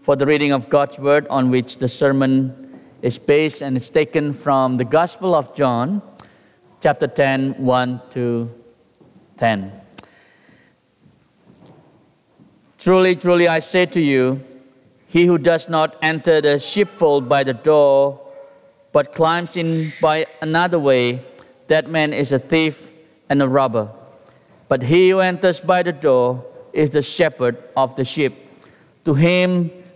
for the reading of God's word on which the sermon is based and it's taken from the Gospel of John, chapter 10, 1 to 10. Truly, truly, I say to you, he who does not enter the sheepfold by the door, but climbs in by another way, that man is a thief and a robber. But he who enters by the door is the shepherd of the sheep. To him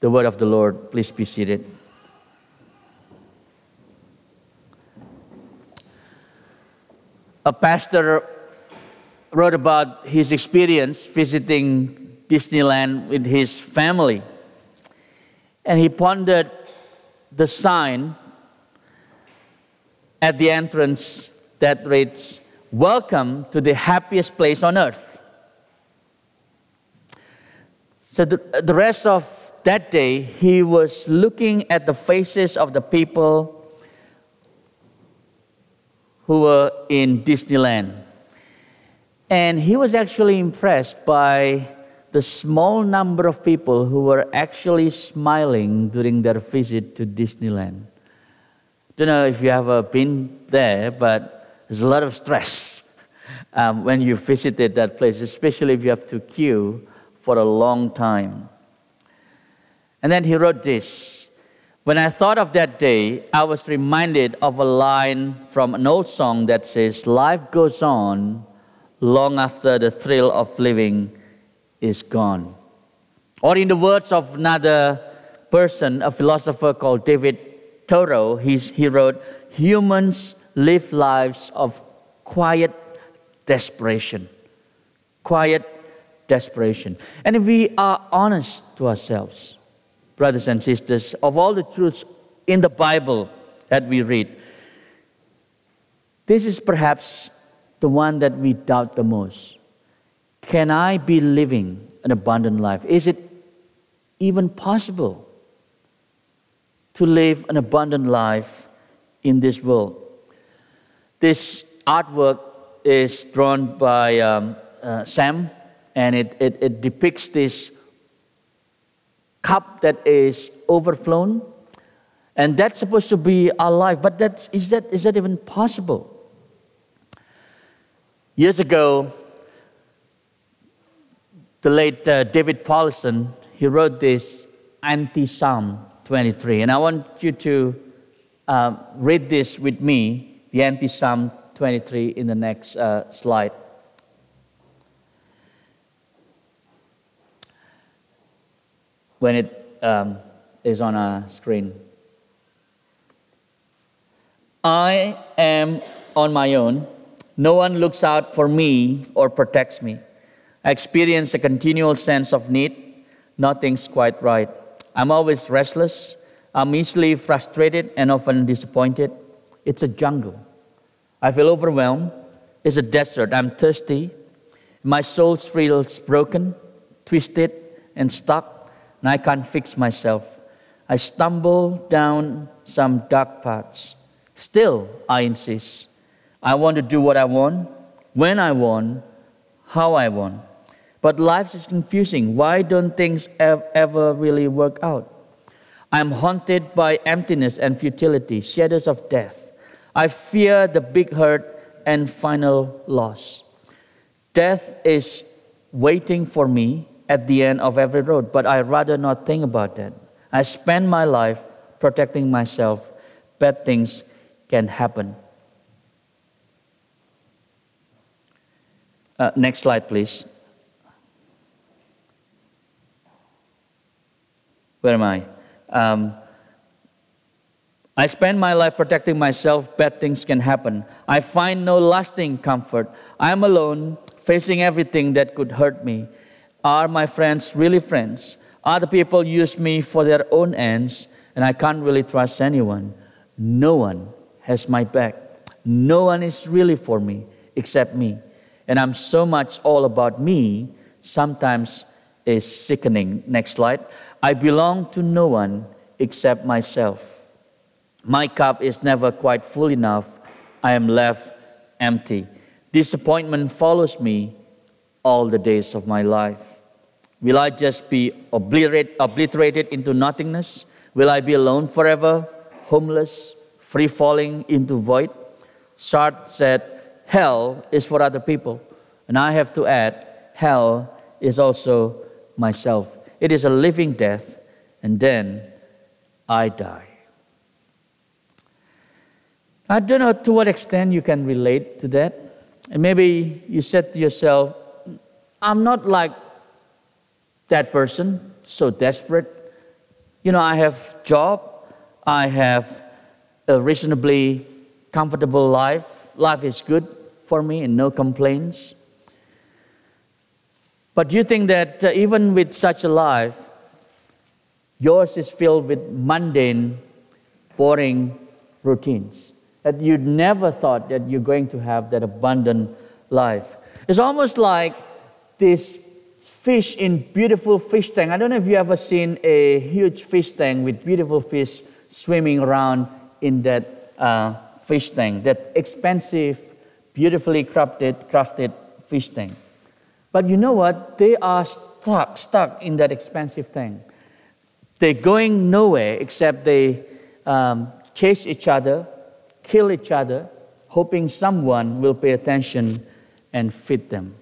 The word of the Lord. Please be seated. A pastor wrote about his experience visiting Disneyland with his family. And he pondered the sign at the entrance that reads, Welcome to the happiest place on earth. So the, the rest of that day, he was looking at the faces of the people who were in Disneyland. And he was actually impressed by the small number of people who were actually smiling during their visit to Disneyland. Don't know if you ever been there, but there's a lot of stress um, when you visited that place, especially if you have to queue for a long time. And then he wrote this When I thought of that day, I was reminded of a line from an old song that says, Life goes on long after the thrill of living is gone. Or, in the words of another person, a philosopher called David Thoreau, he wrote, Humans live lives of quiet desperation. Quiet desperation. And if we are honest to ourselves, brothers and sisters, of all the truths in the Bible that we read, this is perhaps the one that we doubt the most. Can I be living an abundant life? Is it even possible to live an abundant life in this world? This artwork is drawn by um, uh, Sam, and it, it, it depicts this cup that is overflown. And that's supposed to be our life. But that's, is, that, is that even possible? Years ago, the late uh, David Powlison, he wrote this anti-Psalm 23. And I want you to uh, read this with me, the anti-Psalm 23 in the next uh, slide. When it um, is on a screen. I am on my own. No one looks out for me or protects me. I experience a continual sense of need. Nothing's quite right. I'm always restless. I'm easily frustrated and often disappointed. It's a jungle. I feel overwhelmed. It's a desert. I'm thirsty. My soul feels broken, twisted, and stuck and I can't fix myself. I stumble down some dark paths. Still, I insist. I want to do what I want, when I want, how I want. But life is confusing. Why don't things ever really work out? I'm haunted by emptiness and futility, shadows of death. I fear the big hurt and final loss. Death is waiting for me at the end of every road, but I rather not think about that. I spend my life protecting myself, bad things can happen. Uh, next slide, please. Where am I? Um, I spend my life protecting myself, bad things can happen. I find no lasting comfort. I am alone, facing everything that could hurt me. Are my friends really friends? Other people use me for their own ends, and I can't really trust anyone. No one has my back. No one is really for me except me. And I'm so much all about me, sometimes is sickening. Next slide. I belong to no one except myself. My cup is never quite full enough. I am left empty. Disappointment follows me all the days of my life. Will I just be obliterate, obliterated into nothingness? Will I be alone forever, homeless, free falling into void? Sartre said, Hell is for other people. And I have to add, hell is also myself. It is a living death, and then I die. I don't know to what extent you can relate to that. And maybe you said to yourself, I'm not like that person, so desperate. You know, I have job, I have a reasonably comfortable life. Life is good for me and no complaints. But you think that uh, even with such a life, yours is filled with mundane, boring routines? that you'd never thought that you're going to have that abundant life. It's almost like this fish in beautiful fish tank. I don't know if you ever seen a huge fish tank with beautiful fish swimming around in that uh, fish tank, that expensive, beautifully crafted, crafted fish tank. But you know what? They are stuck, stuck in that expensive tank. They're going nowhere except they um, chase each other, kill each other, hoping someone will pay attention and feed them.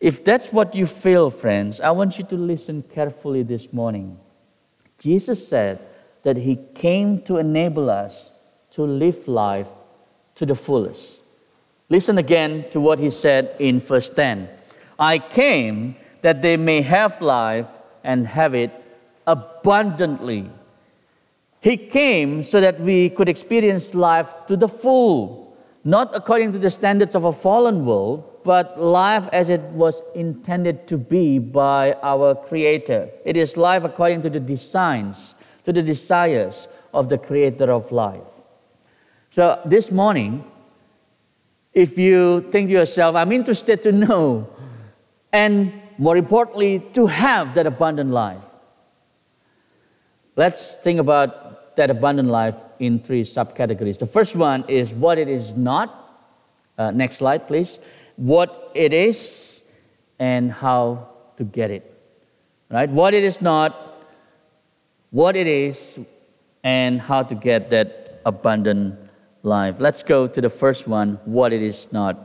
If that's what you feel, friends, I want you to listen carefully this morning. Jesus said that He came to enable us to live life to the fullest. Listen again to what He said in verse 10 I came that they may have life and have it abundantly. He came so that we could experience life to the full, not according to the standards of a fallen world, but life as it was intended to be by our Creator. It is life according to the designs, to the desires of the Creator of life. So this morning, if you think to yourself, I'm interested to know, and more importantly, to have that abundant life, let's think about that abundant life in three subcategories. The first one is what it is not. Uh, next slide, please. What it is and how to get it. Right? What it is not, what it is, and how to get that abundant life. Let's go to the first one what it is not.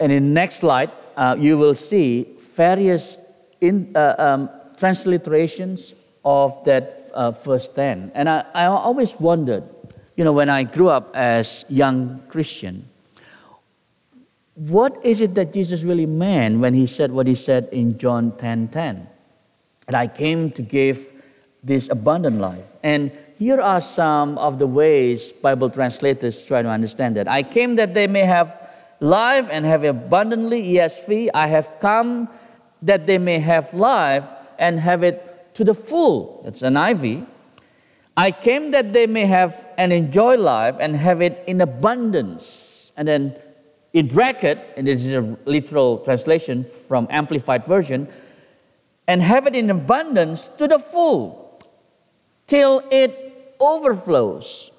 And in next slide, uh, you will see various in, uh, um, transliterations of that uh, verse 10. And I, I always wondered, you know, when I grew up as young Christian, what is it that Jesus really meant when he said what he said in John 10 10? And I came to give this abundant life. And here are some of the ways Bible translators try to understand that. I came that they may have life and have abundantly, ESV. I have come that they may have life and have it to the full. That's NIV. I came that they may have and enjoy life and have it in abundance. And then in bracket, and this is a literal translation from Amplified Version, and have it in abundance to the full, till it overflows.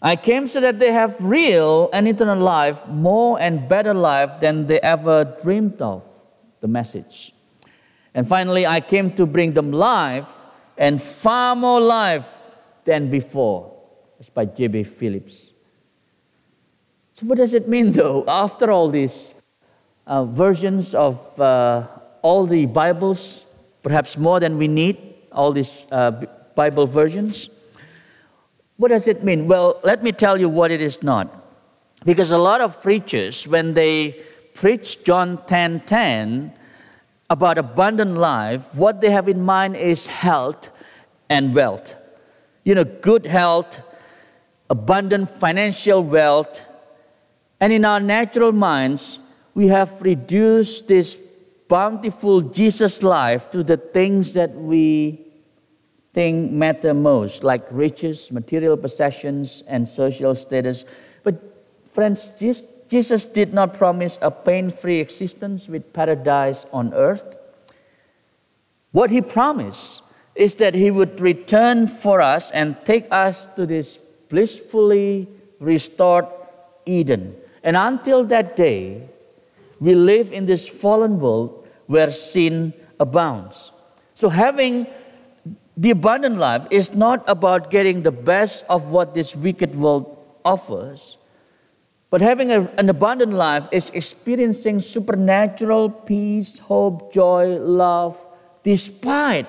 I came so that they have real and eternal life, more and better life than they ever dreamed of. The message. And finally, I came to bring them life and far more life than before. It's by J.B. Phillips. So, what does it mean though? After all these uh, versions of uh, all the Bibles perhaps more than we need, all these uh, Bible versions. What does it mean? Well, let me tell you what it is not. Because a lot of preachers, when they preach John 10 10 about abundant life, what they have in mind is health and wealth. You know, good health, abundant financial wealth. And in our natural minds, we have reduced this bountiful Jesus life to the things that we think matter most, like riches, material possessions, and social status. But, friends, Jesus did not promise a pain free existence with paradise on earth. What he promised is that he would return for us and take us to this blissfully restored Eden. And until that day, we live in this fallen world where sin abounds. So, having the abundant life is not about getting the best of what this wicked world offers, but having a, an abundant life is experiencing supernatural peace, hope, joy, love, despite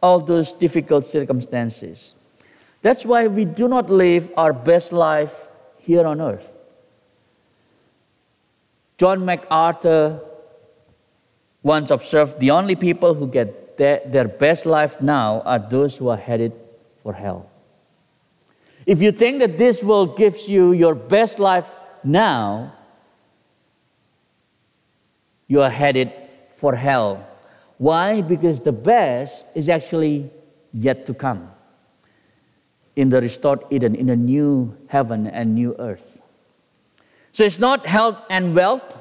all those difficult circumstances. That's why we do not live our best life here on earth. John MacArthur once observed the only people who get their, their best life now are those who are headed for hell. If you think that this world gives you your best life now, you are headed for hell. Why? Because the best is actually yet to come in the restored Eden, in a new heaven and new earth. So it's not health and wealth,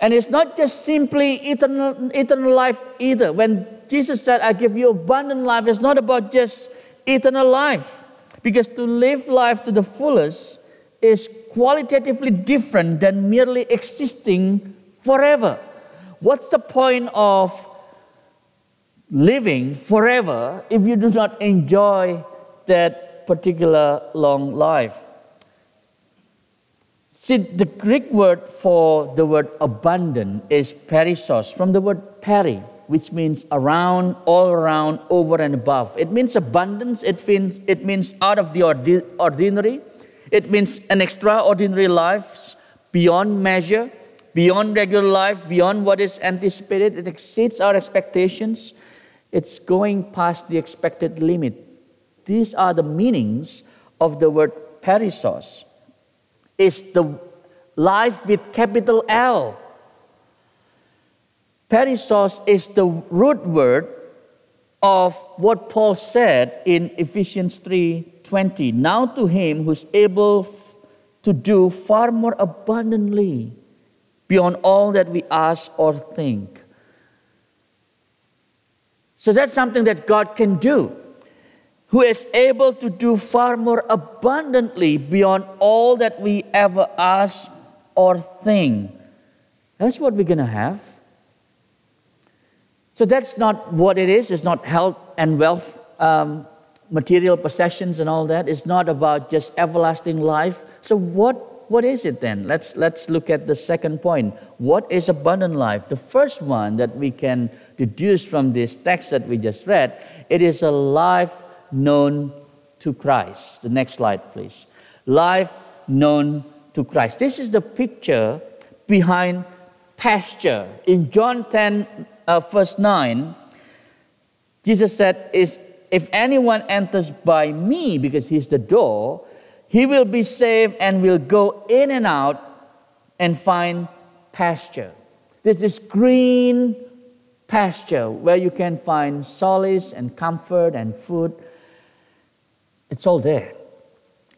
and it's not just simply eternal, eternal life either. When Jesus said, I give you abundant life, it's not about just eternal life. Because to live life to the fullest is qualitatively different than merely existing forever. What's the point of living forever if you do not enjoy that particular long life? See, the Greek word for the word abundant is perissos, from the word peri, which means around, all around, over and above. It means abundance, it means, it means out of the ordinary, it means an extraordinary life beyond measure, beyond regular life, beyond what is anticipated. It exceeds our expectations. It's going past the expected limit. These are the meanings of the word perissos is the life with capital L. Perissos is the root word of what Paul said in Ephesians 3:20. Now to him who's able to do far more abundantly beyond all that we ask or think. So that's something that God can do who is able to do far more abundantly beyond all that we ever ask or think. That's what we're going to have. So that's not what it is. It's not health and wealth, um, material possessions and all that. It's not about just everlasting life. So what, what is it then? Let's, let's look at the second point. What is abundant life? The first one that we can deduce from this text that we just read, it is a life known to Christ. The next slide, please. Life known to Christ. This is the picture behind pasture. In John 10, uh, verse 9, Jesus said, is, If anyone enters by me, because he's the door, he will be saved and will go in and out and find pasture. This green pasture where you can find solace and comfort and food it's all there.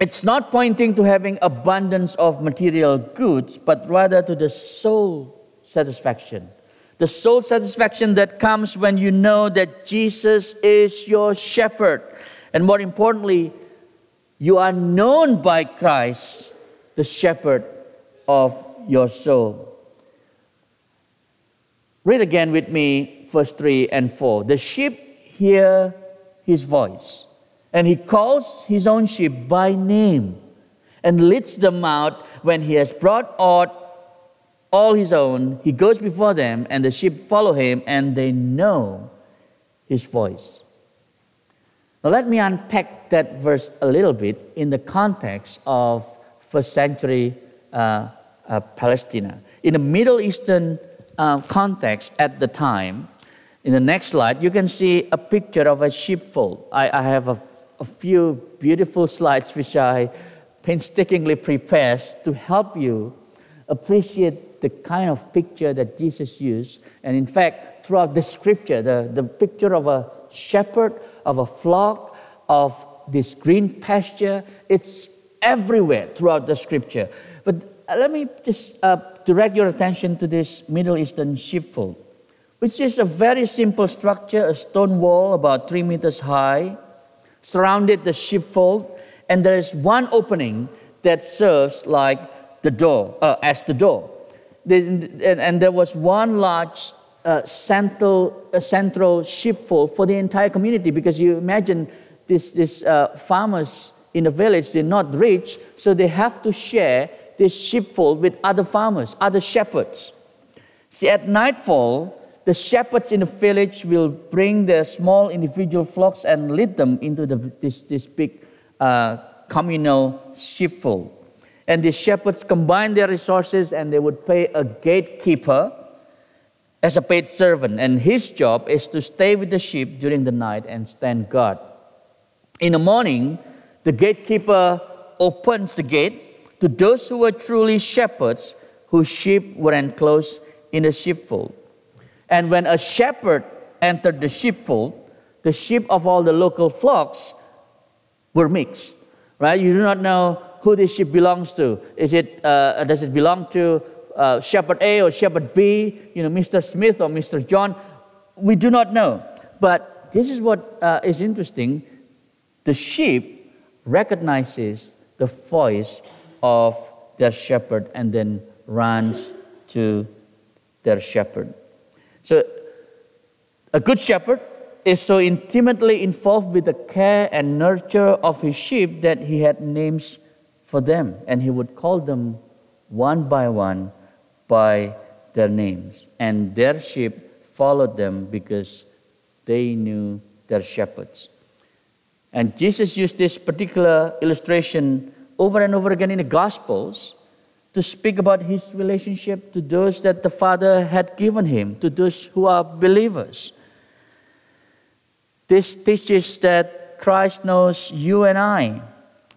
It's not pointing to having abundance of material goods, but rather to the soul satisfaction. The soul satisfaction that comes when you know that Jesus is your shepherd. And more importantly, you are known by Christ, the shepherd of your soul. Read again with me, verse 3 and 4. The sheep hear his voice and he calls his own sheep by name and leads them out when he has brought out all his own. He goes before them, and the sheep follow him, and they know his voice. Now, let me unpack that verse a little bit in the context of first century uh, uh, Palestina. In the Middle Eastern uh, context at the time, in the next slide, you can see a picture of a sheepfold. I, I have a, a few beautiful slides which I painstakingly prepared to help you appreciate the kind of picture that Jesus used. And in fact, throughout the scripture, the, the picture of a shepherd, of a flock, of this green pasture, it's everywhere throughout the scripture. But uh, let me just uh, direct your attention to this Middle Eastern sheepfold which is a very simple structure, a stone wall about three meters high, surrounded the sheepfold, and there is one opening that serves like the door, uh, as the door. And, there was one large uh, central, uh, central sheepfold for the entire community because you imagine this, this uh, farmers in the village, they're not rich, so they have to share this sheepfold with other farmers, other shepherds. See, at nightfall, the shepherds in the village will bring their small individual flocks and lead them into the, this, this big uh, communal sheepfold. And the shepherds combine their resources and they would pay a gatekeeper as a paid servant. And his job is to stay with the sheep during the night and stand guard. In the morning, the gatekeeper opens the gate to those who were truly shepherds whose sheep were enclosed in the sheepfold. And when a shepherd entered the sheepfold, the sheep of all the local flocks were mixed, right? You do not know who this sheep belongs to. Is it, uh, does it belong to uh, shepherd A or shepherd B, you know, Mr. Smith or Mr. John? We do not know. But this is what uh, is interesting. The sheep recognizes the voice of their shepherd and then runs to their shepherd. So, a good shepherd is so intimately involved with the care and nurture of his sheep that he had names for them, and he would call them one by one by their names. And their sheep followed them because they knew their shepherds. And Jesus used this particular illustration over and over again in the Gospels to speak about his relationship to those that the Father had given him, to those who are believers. This teaches that Christ knows you and I,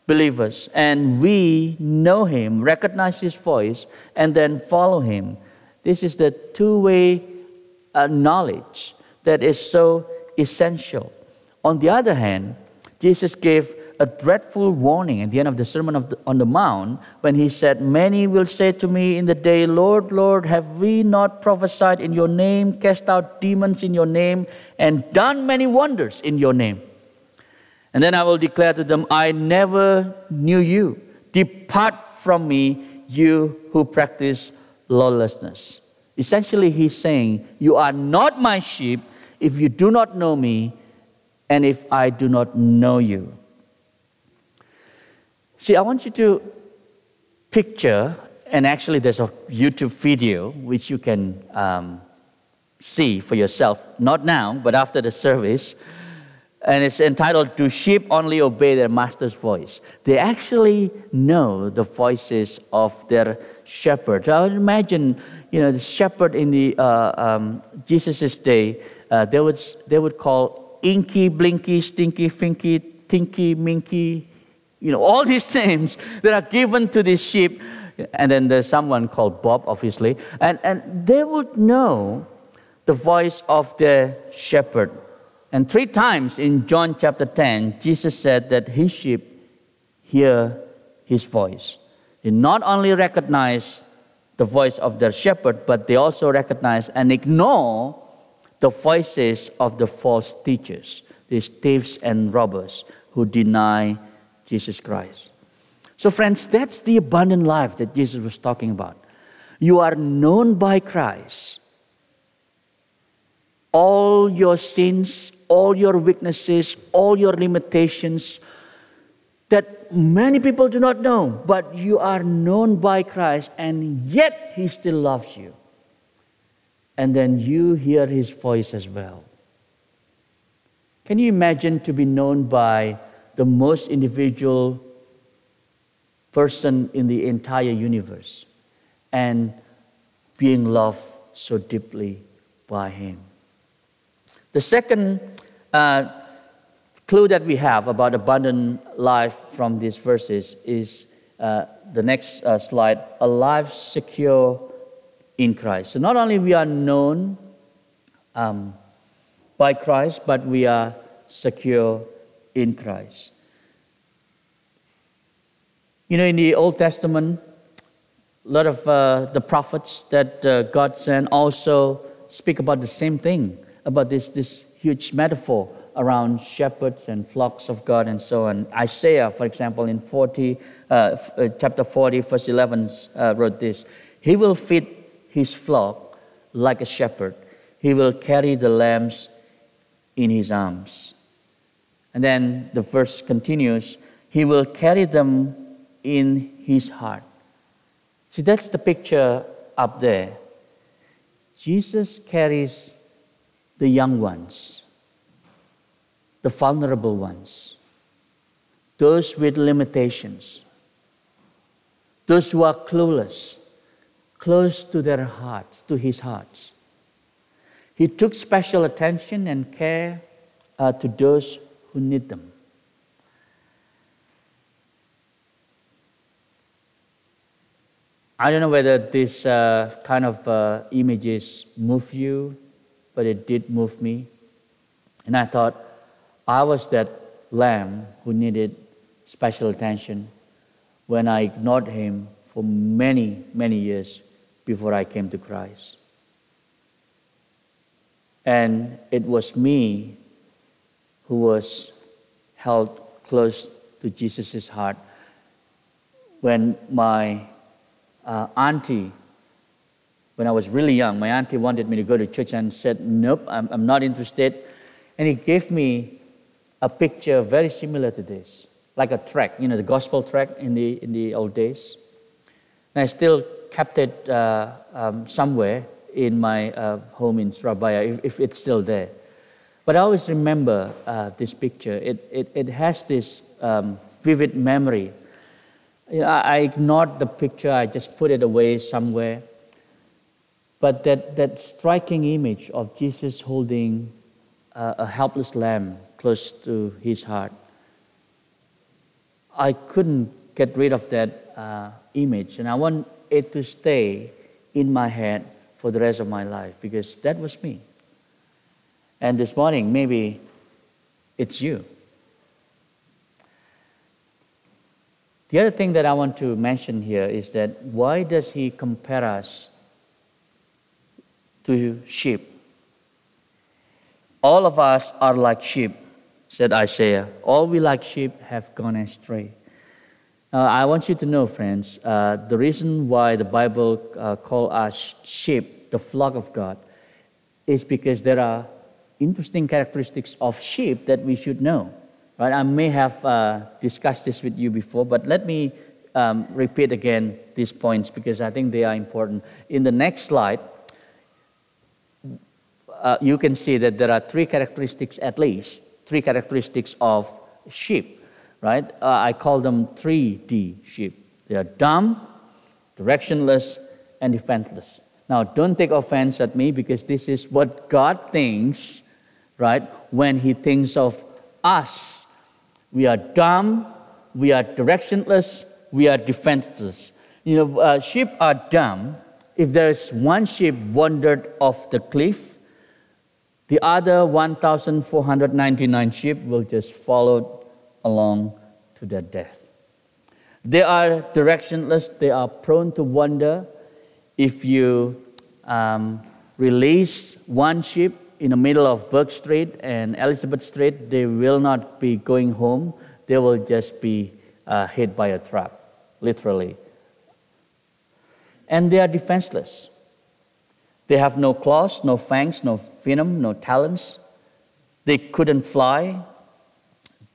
believers, and we know him, recognize his voice, and then follow him. This is the two way uh, knowledge that is so essential. On the other hand, Jesus gave a dreadful warning at the end of the Sermon the, on the Mount when he said, Many will say to me in the day, Lord, Lord, have we not prophesied in your name, cast out demons in your name, and done many wonders in your name? And then I will declare to them, I never knew you. Depart from me, you who practice lawlessness. Essentially, he's saying, You are not my sheep if you do not know me and if I do not know you. See, I want you to picture, and actually, there's a YouTube video which you can um, see for yourself, not now, but after the service. And it's entitled Do Sheep Only Obey Their Master's Voice? They actually know the voices of their shepherd. I would imagine, you know, the shepherd in the uh, um, Jesus' day, uh, they, would, they would call Inky, Blinky, Stinky, Finky, Tinky, Minky, you know, all these names that are given to these sheep. And then there's someone called Bob, obviously. And, and they would know the voice of their shepherd. And three times in John chapter 10, Jesus said that his sheep hear his voice. They not only recognize the voice of their shepherd, but they also recognize and ignore the voices of the false teachers, these thieves and robbers who deny Jesus Christ. So, friends, that's the abundant life that Jesus was talking about. You are known by Christ. All your sins, all your weaknesses, all your limitations that many people do not know, but you are known by Christ, and yet He still loves you. And then you hear His voice as well. Can you imagine to be known by the most individual person in the entire universe and being loved so deeply by Him? The second uh, clue that we have about abundant life from these verses is uh, the next uh, slide a life secure in Christ. So not only we are known um, by Christ, but we are secure in Christ. You know, in the Old Testament, a lot of uh, the prophets that uh, God sent also speak about the same thing, about this, this huge metaphor around shepherds and flocks of God and so on. Isaiah, for example, in 40, uh, uh, chapter 40, verse 11, uh, wrote this He will feed his flock like a shepherd, he will carry the lambs in his arms. And then the verse continues He will carry them in his heart. See, that's the picture up there. Jesus carries the young ones the vulnerable ones, those with limitations, those who are clueless, close to their hearts, to his hearts. He took special attention and care uh, to those who need them. I don't know whether this uh, kind of uh, images move you, but it did move me. And I thought, I was that lamb who needed special attention when I ignored him for many, many years before I came to Christ. And it was me who was held close to Jesus' heart when my uh, auntie, when I was really young, my auntie wanted me to go to church and said, Nope, I'm, I'm not interested. And he gave me a picture very similar to this, like a track, you know, the gospel track in the, in the old days. And I still kept it uh, um, somewhere in my uh, home in Surabaya, if, if, it's still there. But I always remember uh, this picture. It, it, it has this um, vivid memory. You know, I, ignored the picture, I just put it away somewhere. But that, that striking image of Jesus holding uh, a helpless lamb close to his heart. I couldn't get rid of that uh, image, and I want it to stay in my head for the rest of my life because that was me. And this morning, maybe it's you. The other thing that I want to mention here is that why does he compare us to sheep? All of us are like sheep said Isaiah. All we like sheep have gone astray. Now, I want you to know, friends, uh, the reason why the Bible uh, call us sheep, the flock of God, is because there are interesting characteristics of sheep that we should know. Right? I may have uh, discussed this with you before, but let me um, repeat again these points because I think they are important. In the next slide, uh, you can see that there are three characteristics at least three characteristics of sheep, right? Uh, I call them 3D sheep. They are dumb, directionless, and defenseless. Now, don't take offense at me because this is what God thinks, right, when He thinks of us. We are dumb, we are directionless, we are defenseless. You know, uh, sheep are dumb. If there's one sheep wandered off the cliff, the other 1,499 sheep will just follow along to their death. They are directionless, they are prone to wander. If you um, release one sheep in the middle of Bourke Street and Elizabeth Street, they will not be going home, they will just be uh, hit by a truck, literally. And they are defenseless. They have no claws, no fangs, no venom, no talons. They couldn't fly.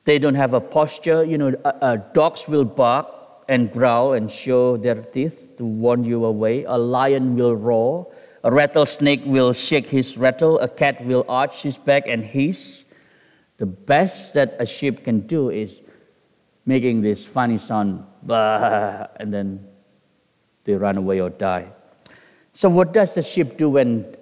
They don't have a posture. You know, uh, uh, dogs will bark and growl and show their teeth to warn you away. A lion will roar. A rattlesnake will shake his rattle. A cat will arch his back and hiss. The best that a sheep can do is making this funny sound, bah, and then they run away or die. So, what does the sheep do when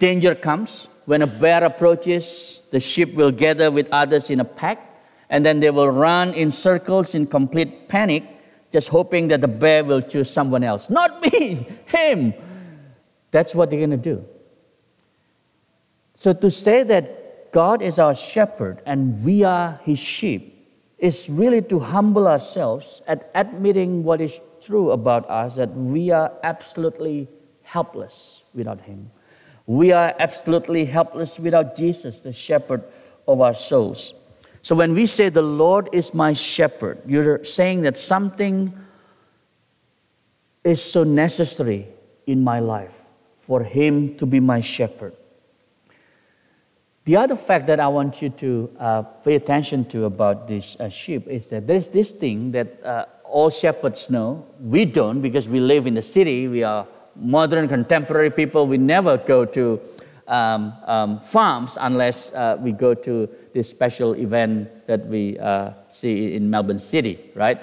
danger comes? When a bear approaches, the sheep will gather with others in a pack, and then they will run in circles in complete panic, just hoping that the bear will choose someone else. Not me, him. That's what they're going to do. So, to say that God is our shepherd and we are his sheep is really to humble ourselves at admitting what is true about us that we are absolutely helpless without him. We are absolutely helpless without Jesus, the shepherd of our souls. So when we say, The Lord is my shepherd, you're saying that something is so necessary in my life for Him to be my shepherd. The other fact that I want you to uh, pay attention to about this uh, sheep is that there's this thing that uh, all shepherds know. We don't because we live in the city. We are modern, contemporary people. We never go to um, um, farms unless uh, we go to this special event that we uh, see in Melbourne City, right?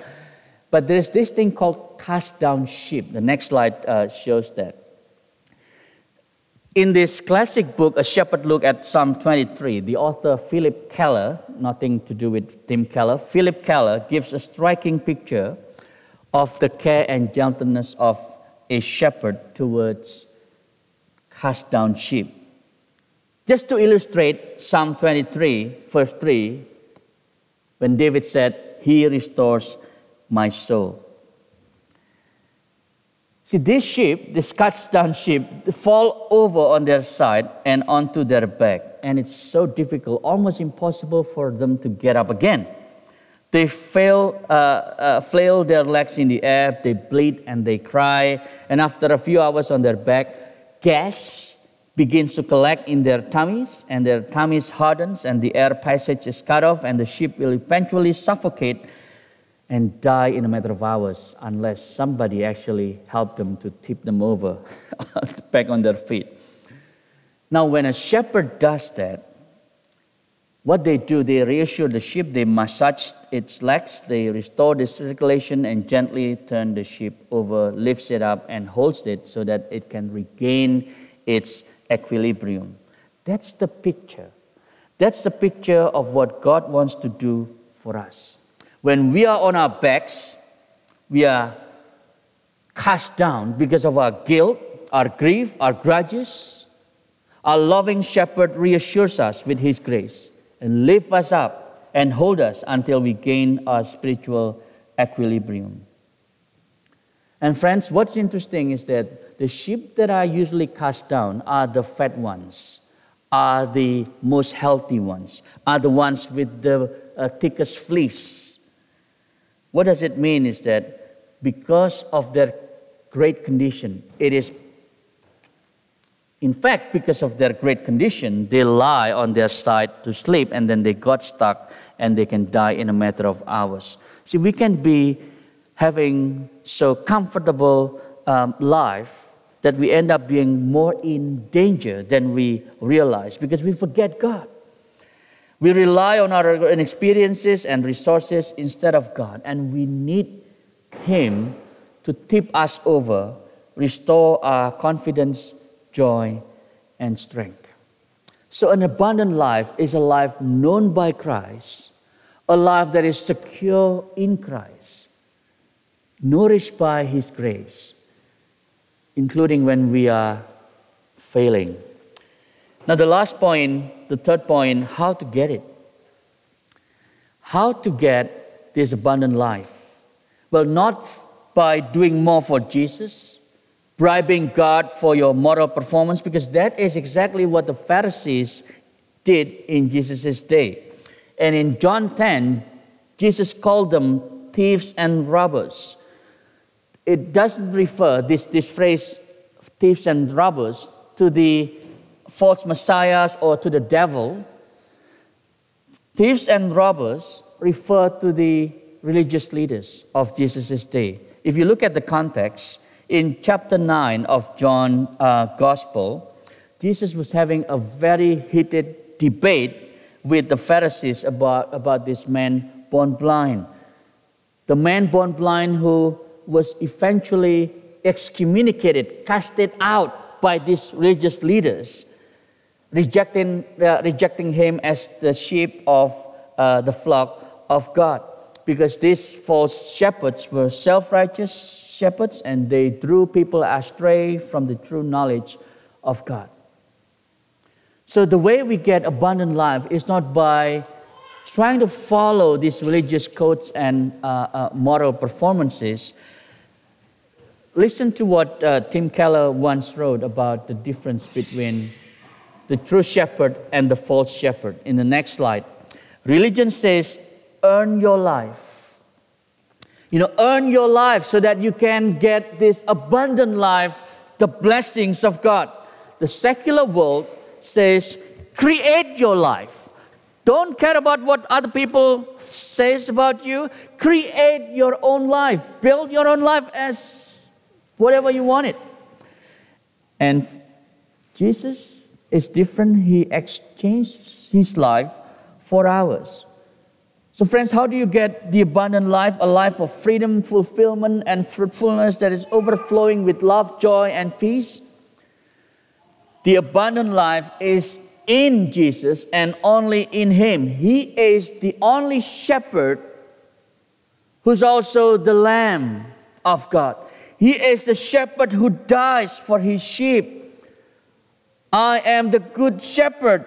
But there's this thing called cast down sheep. The next slide uh, shows that. In this classic book, A Shepherd Look at Psalm 23, the author Phillip Keller, nothing to do with Tim Keller, Phillip Keller gives a striking picture of the care and gentleness of a shepherd towards cast down sheep. Just to illustrate Psalm 23, verse 3, when David said, He restores my soul. See, these sheep, these cast down sheep, fall over on their side and onto their back. And it's so difficult, almost impossible for them to get up again. They fail, uh, uh, flail their legs in the air, they bleed and they cry. And after a few hours on their back, gas begins to collect in their tummies, and their tummies hardens, and the air passage is cut off, and the sheep will eventually suffocate and die in a matter of hours unless somebody actually helped them to tip them over back on their feet. Now, when a shepherd does that, what they do, they reassure the sheep, they massage its legs, they restore the circulation, and gently turn the sheep over, lifts it up, and holds it so that it can regain its equilibrium. That's the picture. That's the picture of what God wants to do for us. When we are on our backs, we are cast down because of our guilt, our grief, our grudges. Our loving shepherd reassures us with his grace and lift us up and hold us until we gain our spiritual equilibrium. And friends, what's interesting is that the sheep that are usually cast down are the fat ones, are the most healthy ones, are the ones with the uh, thickest fleece. What does it mean is that because of their great condition, it is in fact, because of their great condition, they lie on their side to sleep and then they got stuck and they can die in a matter of hours. See, we can be having so comfortable um, life that we end up being more in danger than we realize because we forget God. We rely on our experiences and resources instead of God, and we need Him to tip us over, restore our confidence joy, and strength. So, an abundant life is a life known by Christ, a life that is secure in Christ, nourished by His grace, including when we are failing. Now, the last point, the third point, how to get it. How to get this abundant life? Well, not by doing more for Jesus bribing God for your moral performance because that is exactly what the Pharisees did in Jesus' day. And in John 10, Jesus called them thieves and robbers. It doesn't refer, this, this phrase, thieves and robbers, to the false messiahs or to the devil. Thieves and robbers refer to the religious leaders of Jesus' day. If you look at the context, in chapter 9 of John's uh, Gospel, Jesus was having a very heated debate with the Pharisees about, about this man born blind. The man born blind who was eventually excommunicated, casted out by these religious leaders, rejecting, uh, rejecting him as the sheep of uh, the flock of God. Because these false shepherds were self righteous shepherds and they drew people astray from the true knowledge of God. So, the way we get abundant life is not by trying to follow these religious codes and uh, uh, moral performances. Listen to what uh, Tim Keller once wrote about the difference between the true shepherd and the false shepherd. In the next slide, religion says, earn your life. You know, earn your life so that you can get this abundant life, the blessings of God. The secular world says, create your life. Don't care about what other people says about you. Create your own life. Build your own life as whatever you want it. And Jesus is different. He exchanged his life for ours. So, friends, how do you get the abundant life? A life of freedom, fulfillment, and fruitfulness that is overflowing with love, joy, and peace? The abundant life is in Jesus and only in Him. He is the only shepherd who's also the Lamb of God. He is the shepherd who dies for his sheep. I am the good shepherd.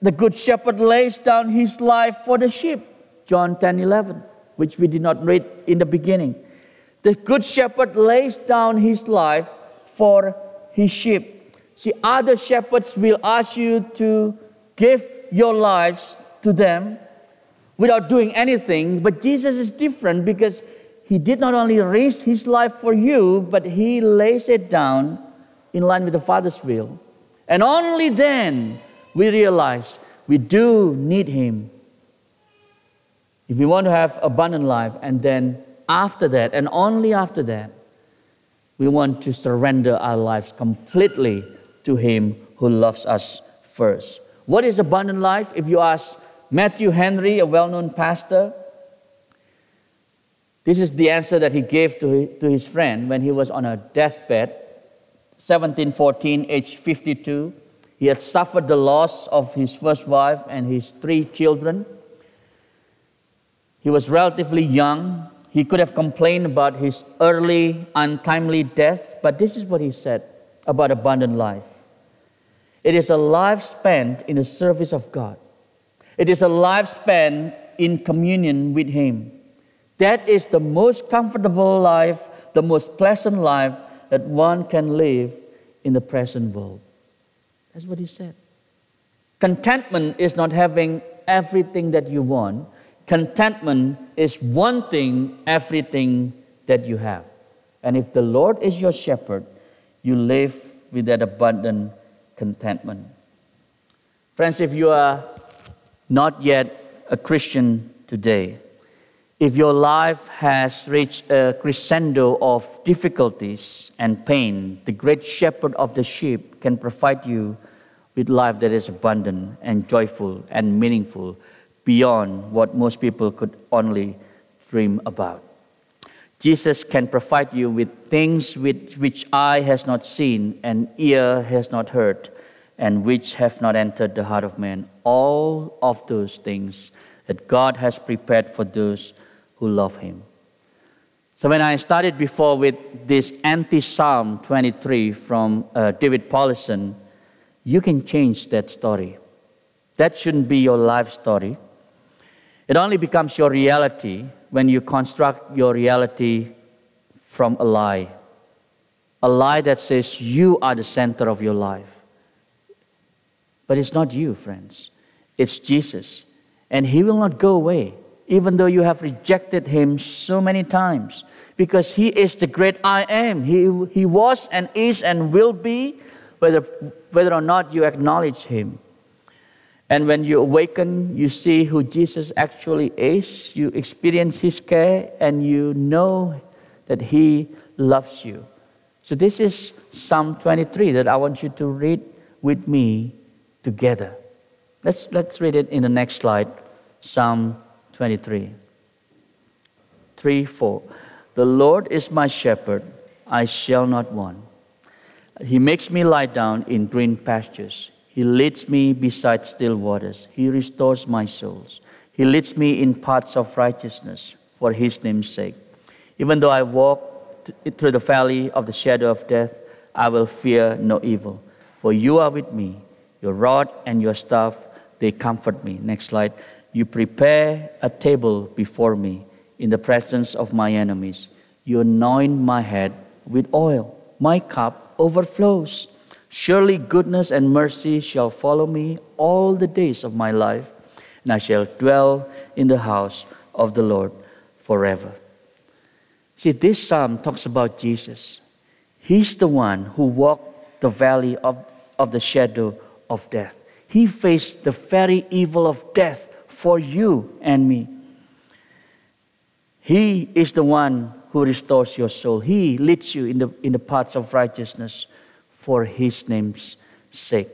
The good shepherd lays down his life for the sheep. John 10 11, which we did not read in the beginning. The good shepherd lays down his life for his sheep. See, other shepherds will ask you to give your lives to them without doing anything, but Jesus is different because he did not only raise his life for you, but he lays it down in line with the Father's will. And only then we realize we do need him. If we want to have abundant life, and then after that, and only after that, we want to surrender our lives completely to Him who loves us first. What is abundant life? If you ask Matthew Henry, a well known pastor, this is the answer that he gave to his, to his friend when he was on a deathbed, 1714, age 52. He had suffered the loss of his first wife and his three children. He was relatively young. He could have complained about his early, untimely death, but this is what he said about abundant life. It is a life spent in the service of God. It is a life spent in communion with Him. That is the most comfortable life, the most pleasant life that one can live in the present world. That's what he said. Contentment is not having everything that you want. Contentment is wanting everything that you have. And if the Lord is your shepherd, you live with that abundant contentment. Friends, if you are not yet a Christian today, if your life has reached a crescendo of difficulties and pain, the great shepherd of the sheep can provide you with life that is abundant and joyful and meaningful beyond what most people could only dream about. Jesus can provide you with things which, which eye has not seen and ear has not heard, and which have not entered the heart of man. All of those things that God has prepared for those who love Him. So, when I started before with this anti Psalm 23 from uh, David Powlison, you can change that story. That shouldn't be your life story. It only becomes your reality when you construct your reality from a lie. A lie that says you are the center of your life. But it's not you, friends. It's Jesus. And He will not go away, even though you have rejected Him so many times, because He is the great I am. He, he was and is and will be, whether, whether or not you acknowledge Him. And when you awaken, you see who Jesus actually is. You experience His care and you know that He loves you. So, this is Psalm 23 that I want you to read with me together. Let's, let's read it in the next slide Psalm 23. 3 4. The Lord is my shepherd, I shall not want. He makes me lie down in green pastures. He leads me beside still waters. He restores my souls. He leads me in paths of righteousness for his name's sake. Even though I walk through the valley of the shadow of death, I will fear no evil. For you are with me. Your rod and your staff, they comfort me. Next slide. You prepare a table before me in the presence of my enemies. You anoint my head with oil. My cup overflows. Surely goodness and mercy shall follow me all the days of my life, and I shall dwell in the house of the Lord forever. See, this psalm talks about Jesus. He's the one who walked the valley of, of the shadow of death. He faced the very evil of death for you and me. He is the one who restores your soul. He leads you in the, in the paths of righteousness for His name's sake.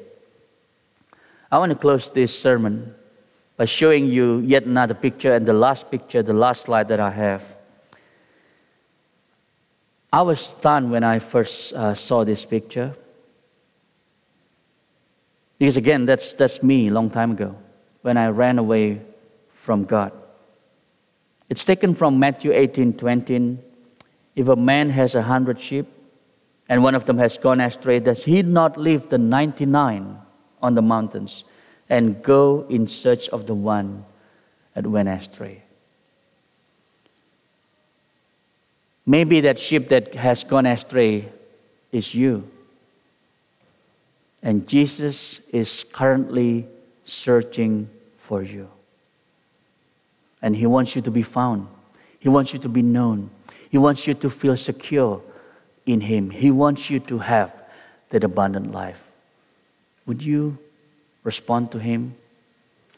I want to close this sermon by showing you yet another picture and the last picture, the last slide that I have. I was stunned when I first uh, saw this picture. Because again, that's, that's me a long time ago when I ran away from God. It's taken from Matthew 18 20. If a man has a hundred sheep and one of them has gone astray, does he not leave the 99 on the mountains and go in search of the one that went astray? Maybe that sheep that has gone astray is you. And Jesus is currently searching for you. And He wants you to be found, He wants you to be known, He wants you to feel secure in Him. He wants you to have that abundant life. Would you respond to Him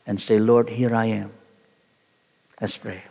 and say, Lord, here I am? Let's pray.